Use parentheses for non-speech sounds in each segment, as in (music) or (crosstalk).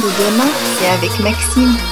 de demain, c'est avec Maxime.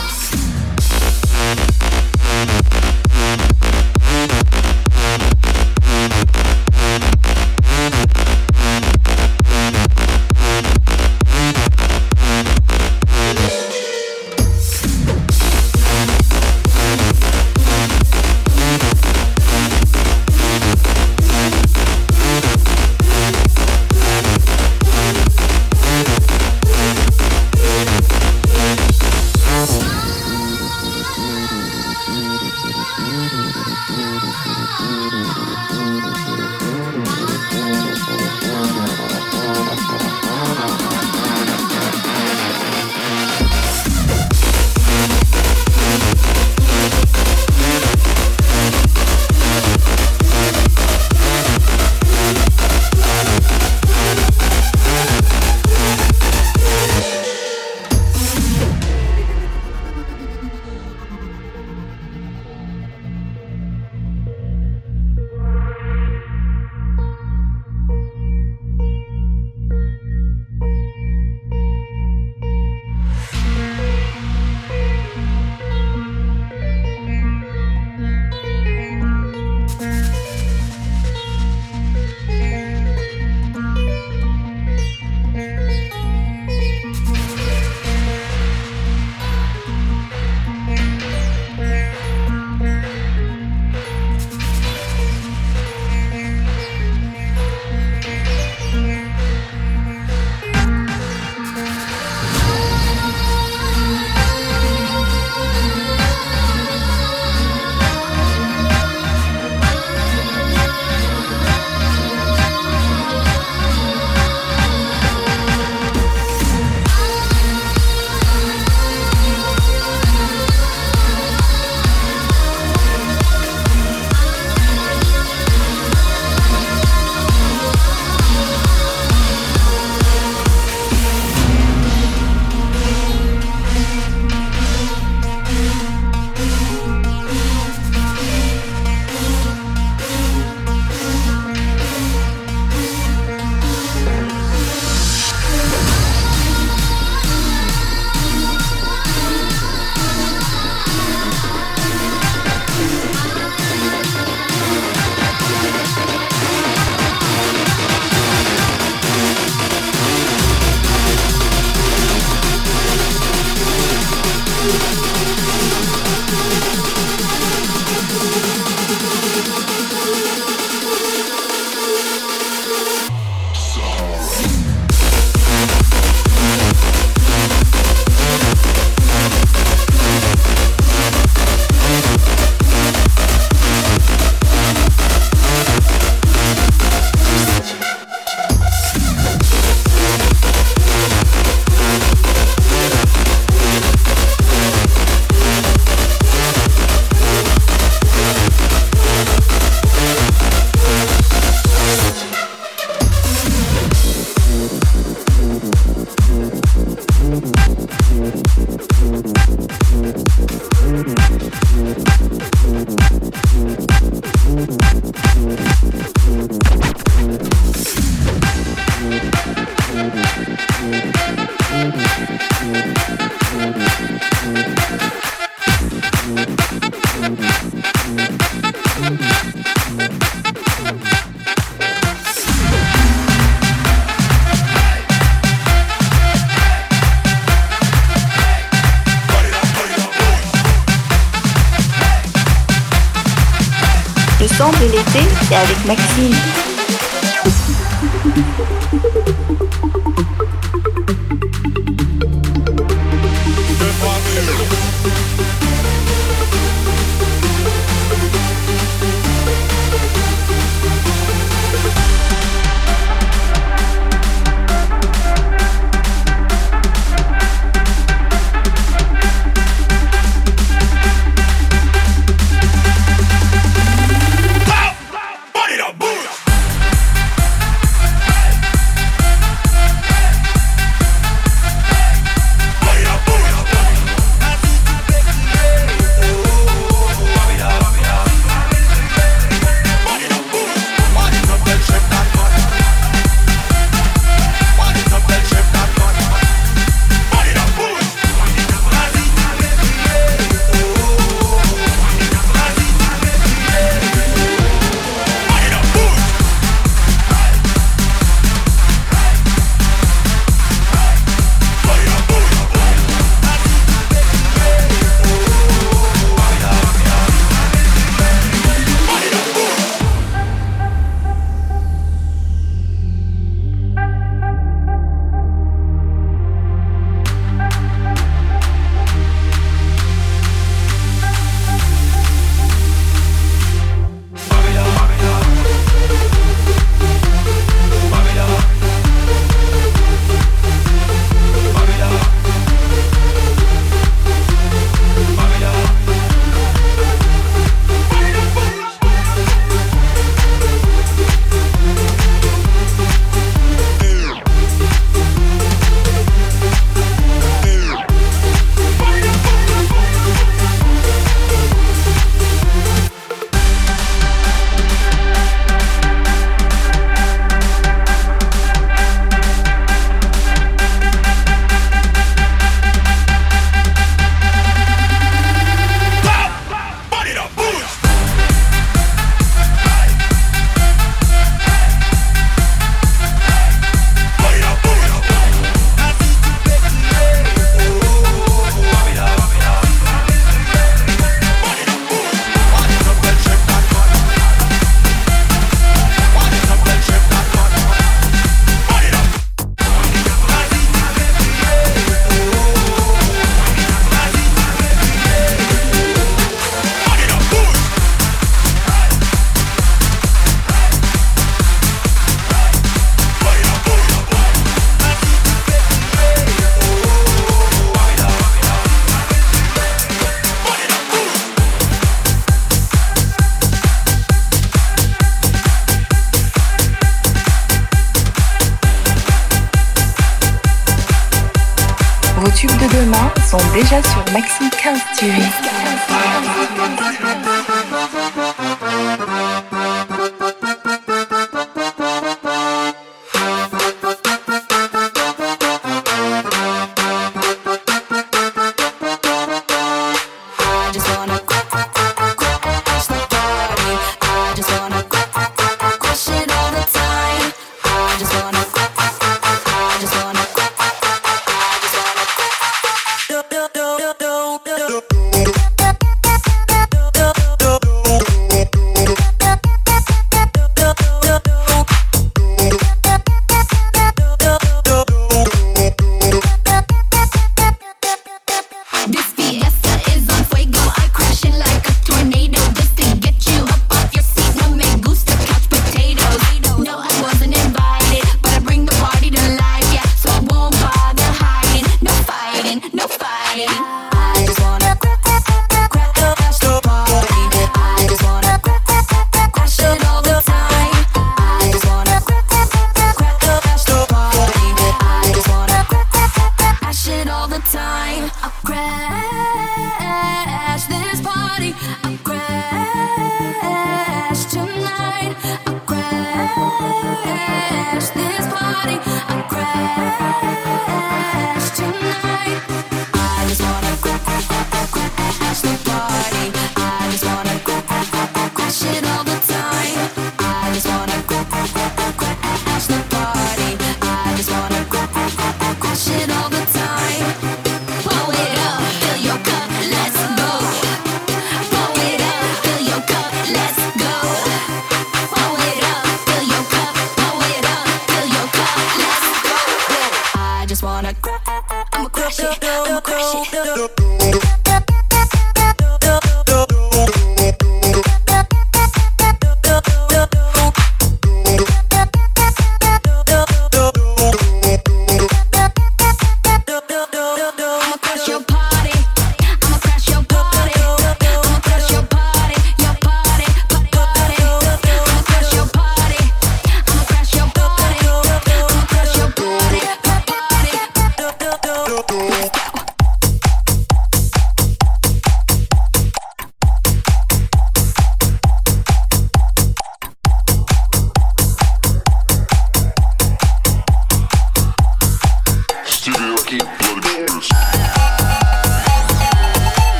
Avec Maxime.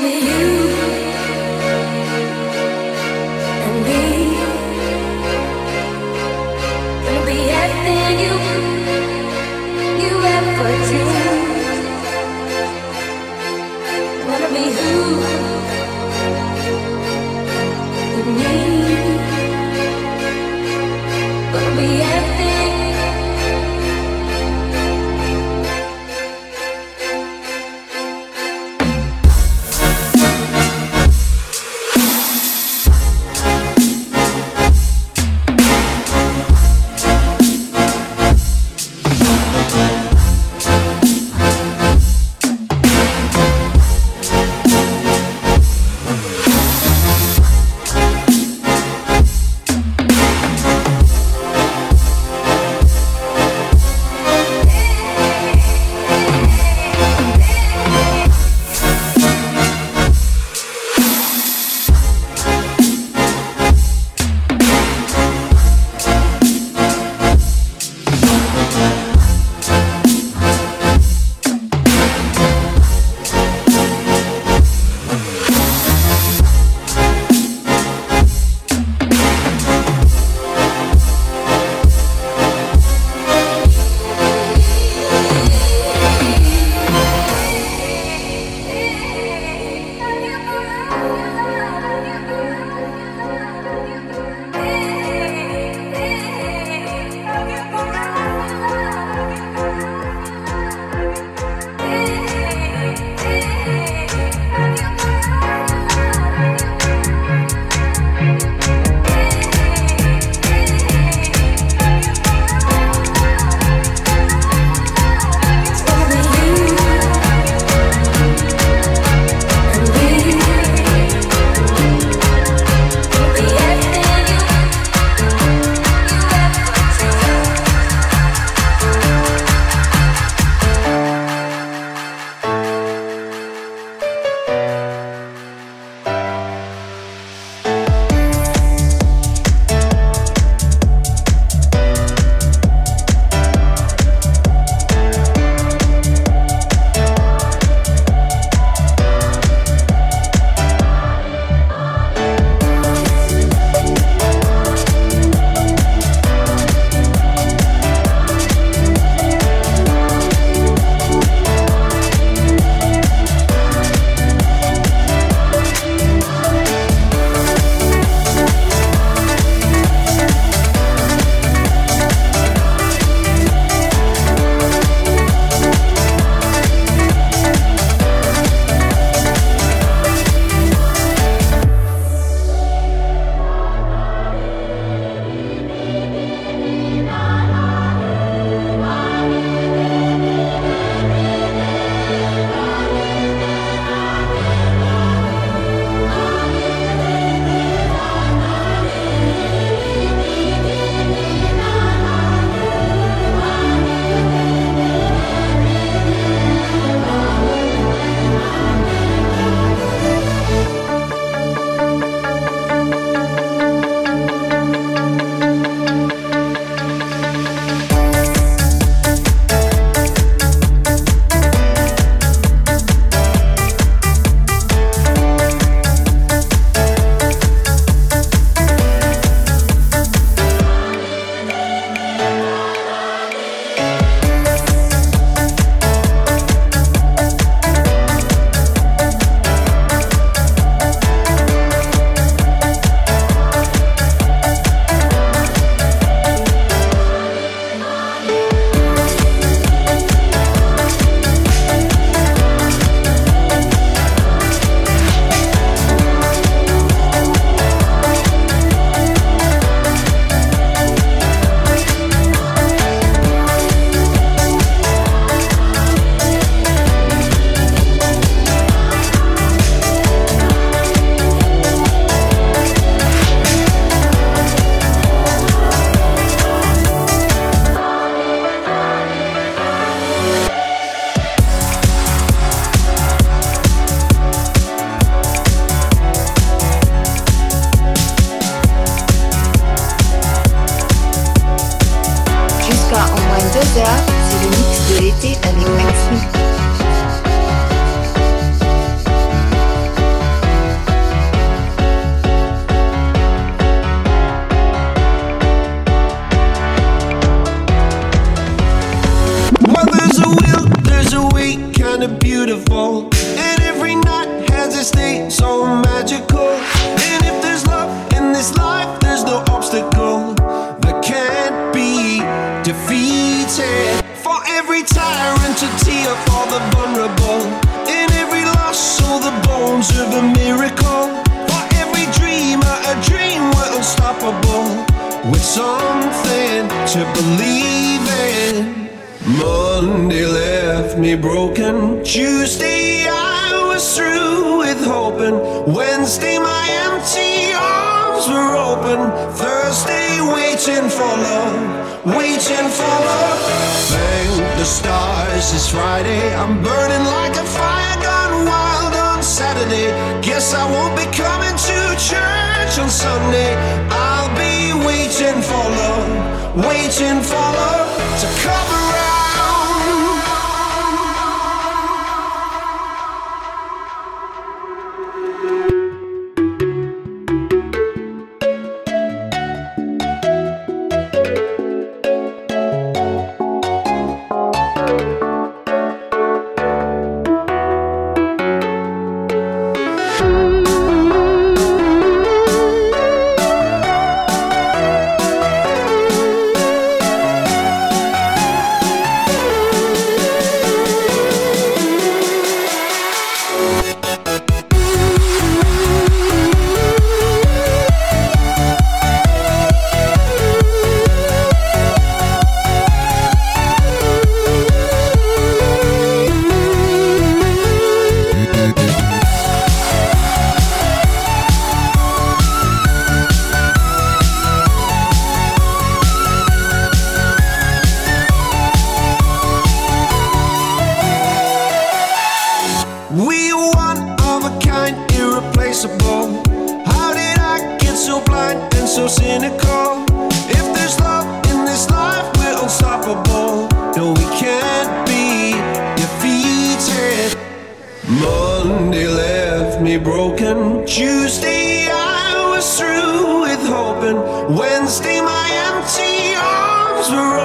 me you.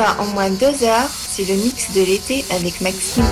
En moins de deux heures, c'est le mix de l'été avec Maxime.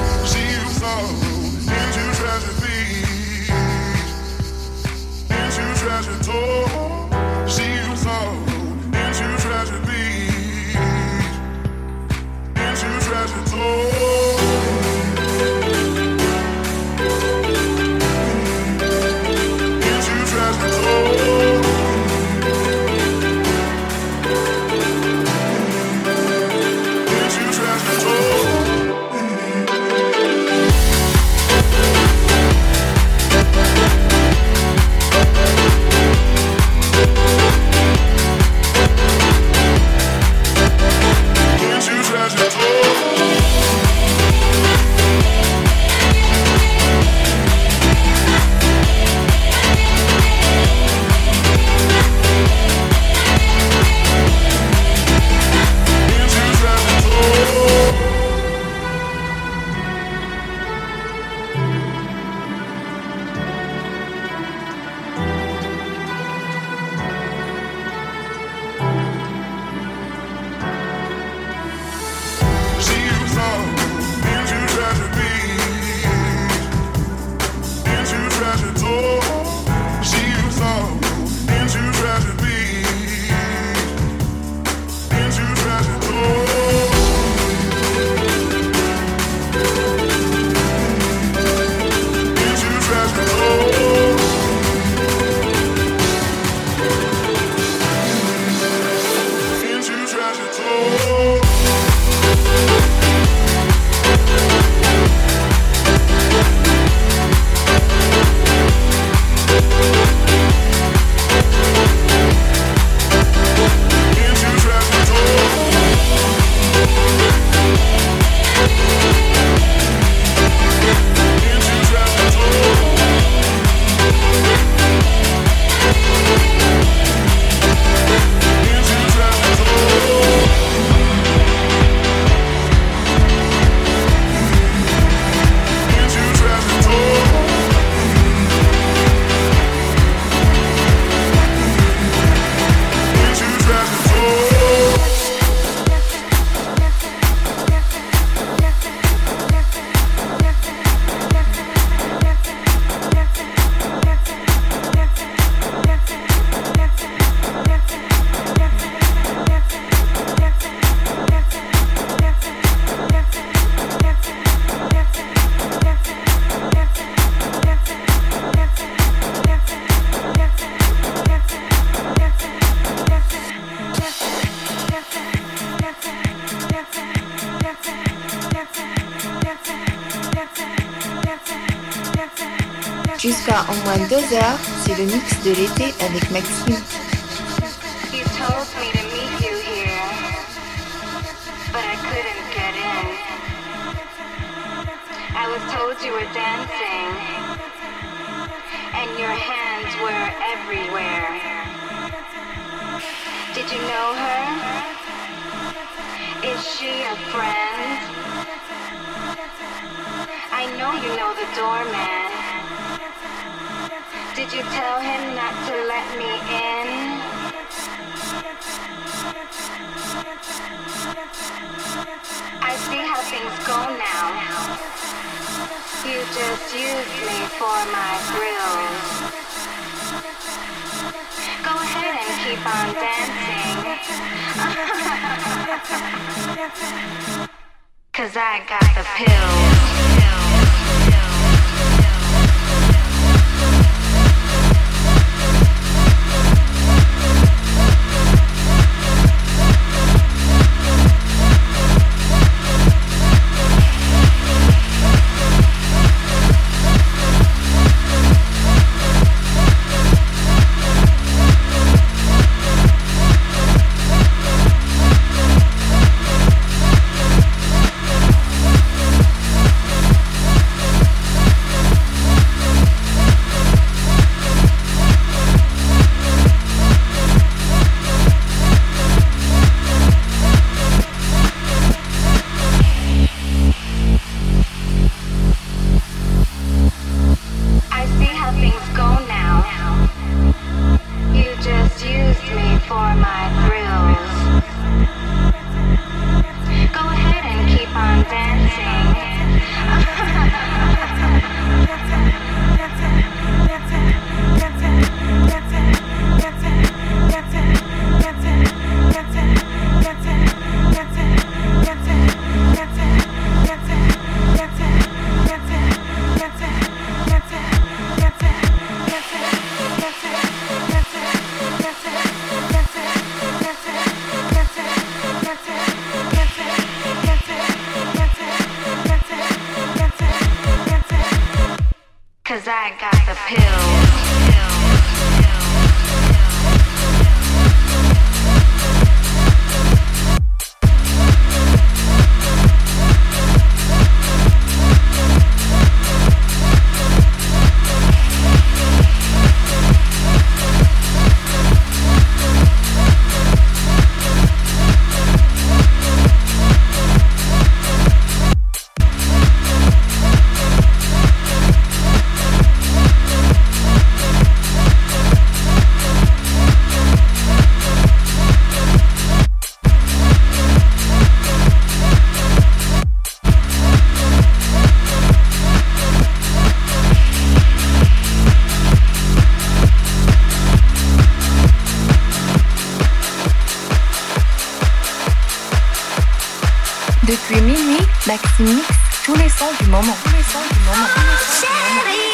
Deux heures, c'est le mix de l'été avec Maxime. You were dancing, and your hands were everywhere. Did you know her? Is she a friend? I know you know the doorman. Did you tell him not to let me in? I see how things go now. You just use me for my grills. Go ahead and keep on dancing. (laughs) Cause I got the pills. Tous les sons du moment. Tous les les sons du moment.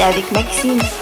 Eric Maxime.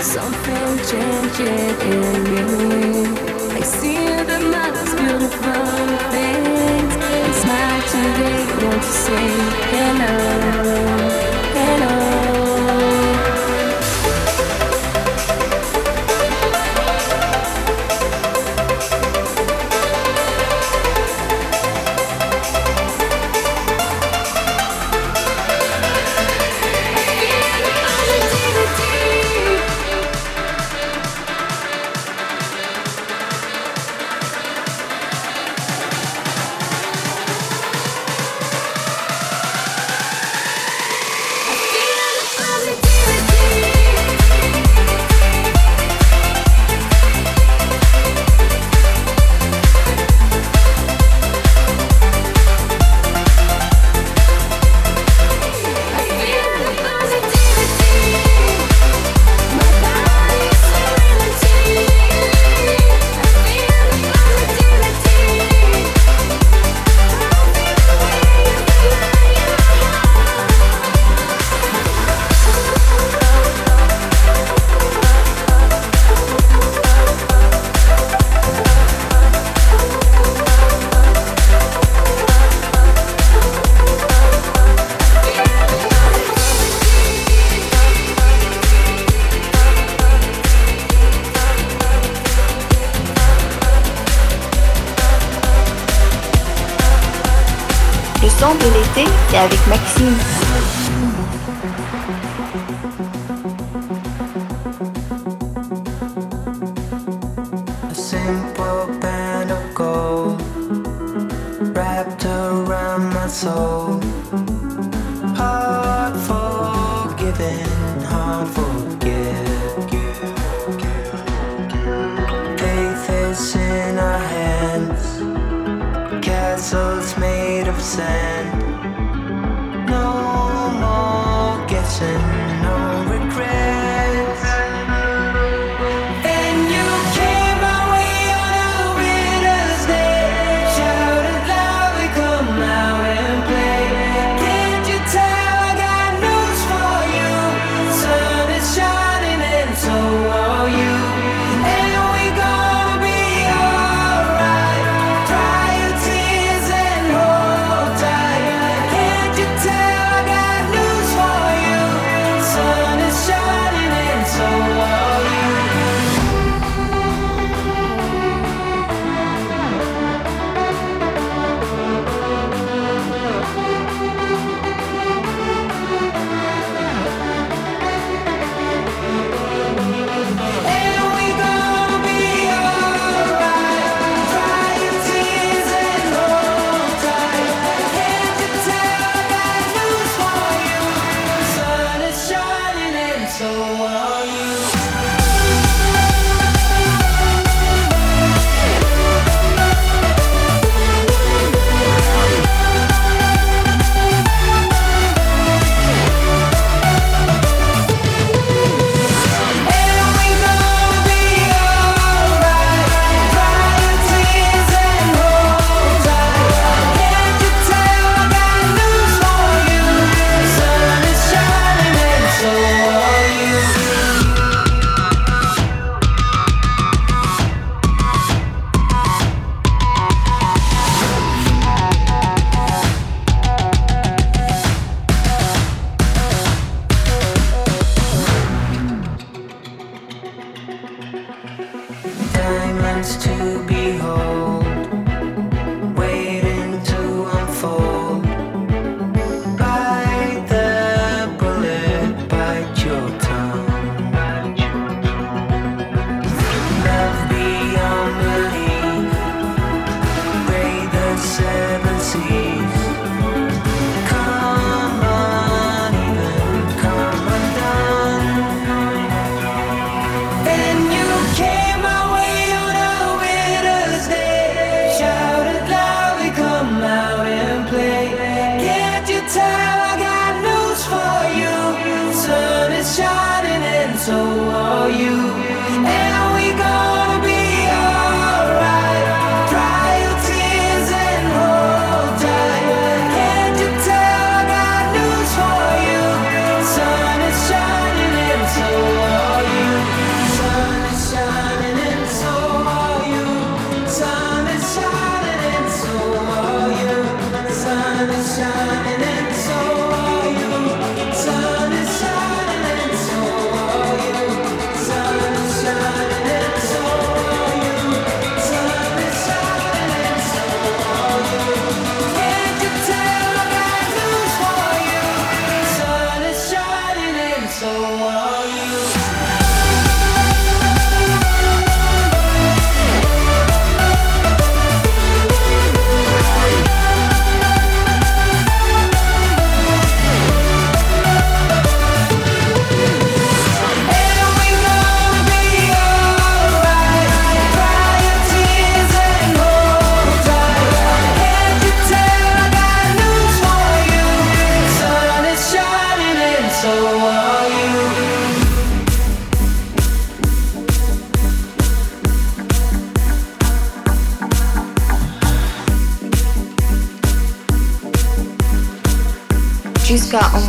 Something changing in me. I see the most beautiful things. Smile today, want to say hello.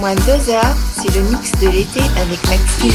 moins deux heures, c'est le mix de l'été avec Maxime.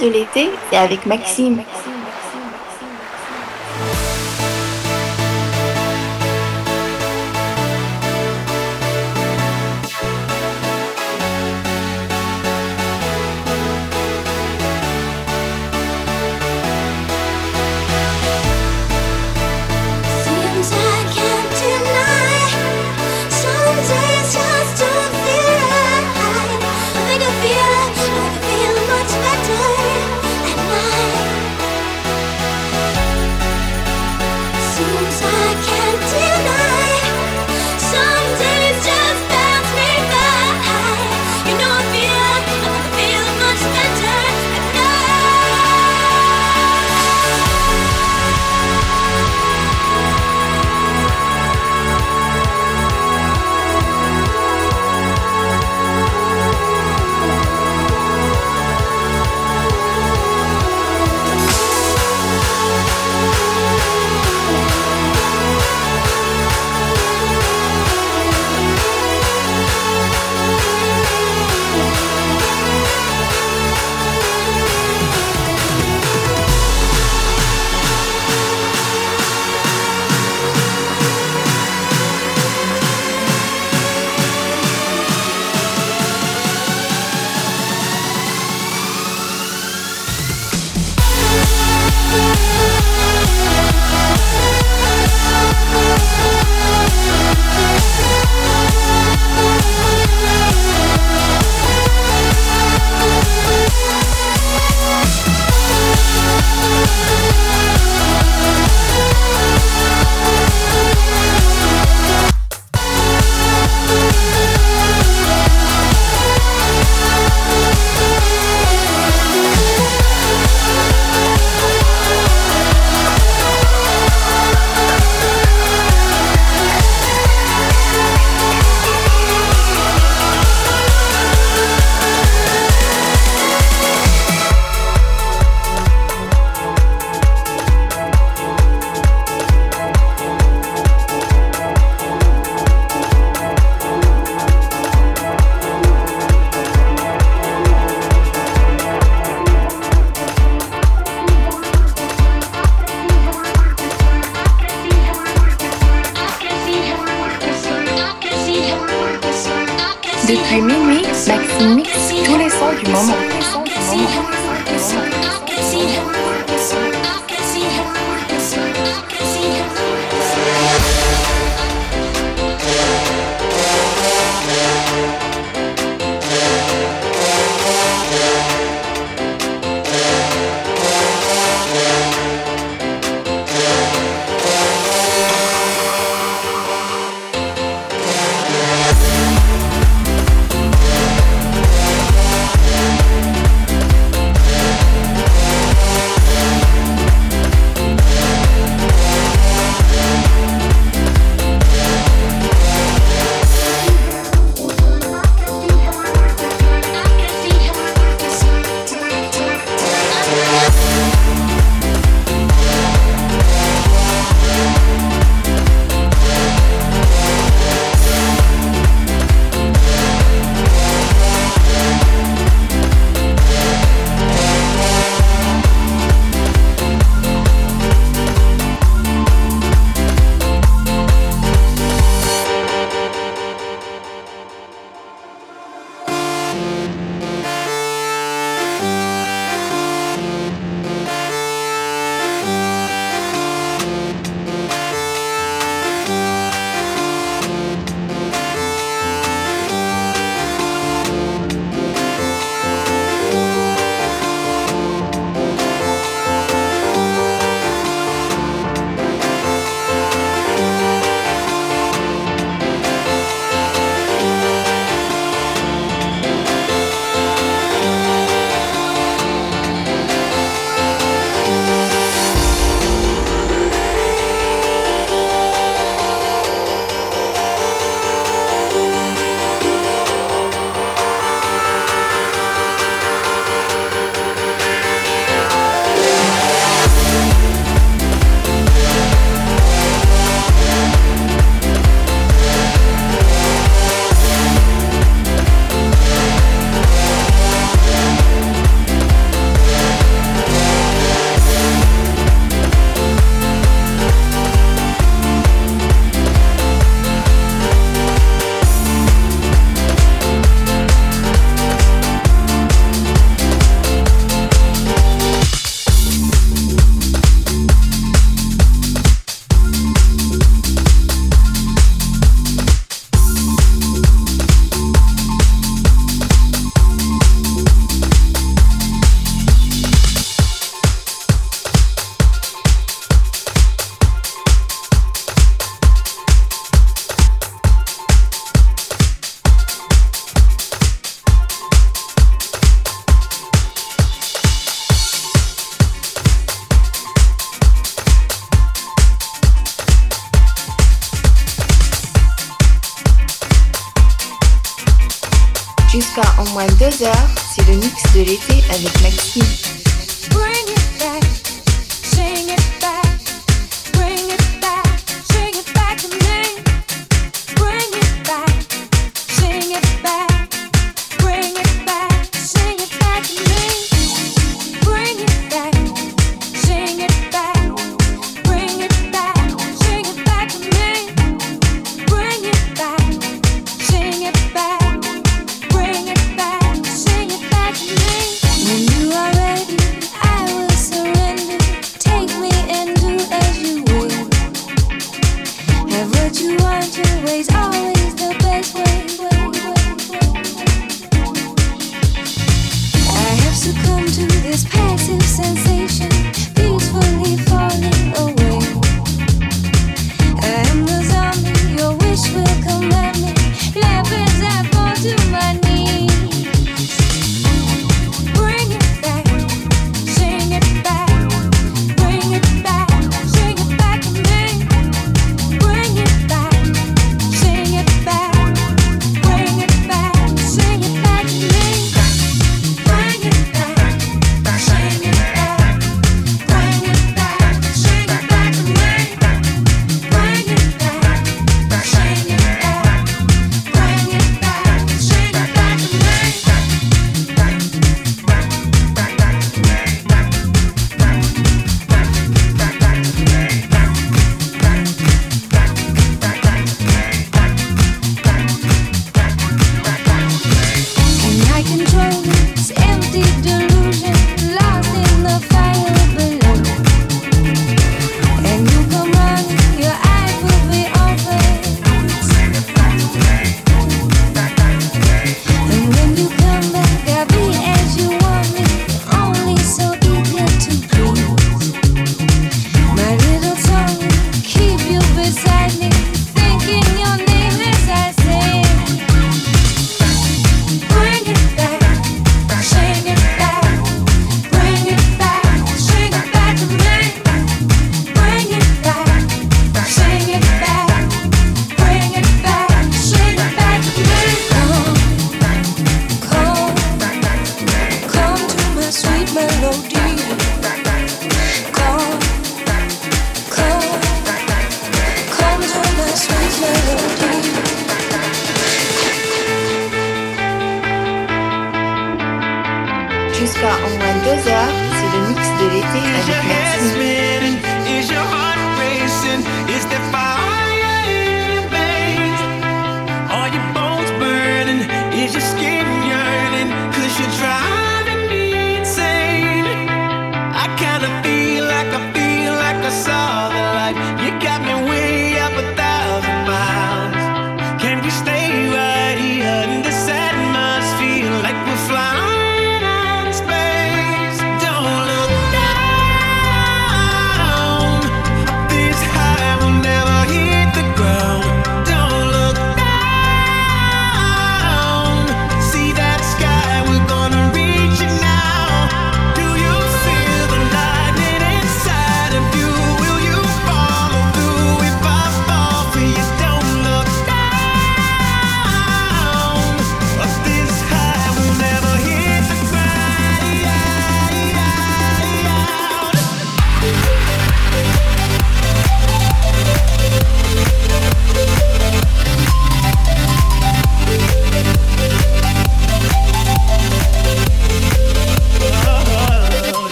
De l'été, c'est avec Maxime.